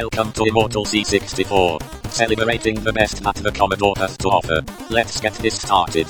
Welcome to Immortal C64. Celebrating the best that the Commodore has to offer. Let's get this started.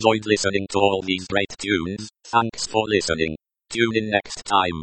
Enjoyed listening to all these great tunes. Thanks for listening. Tune in next time.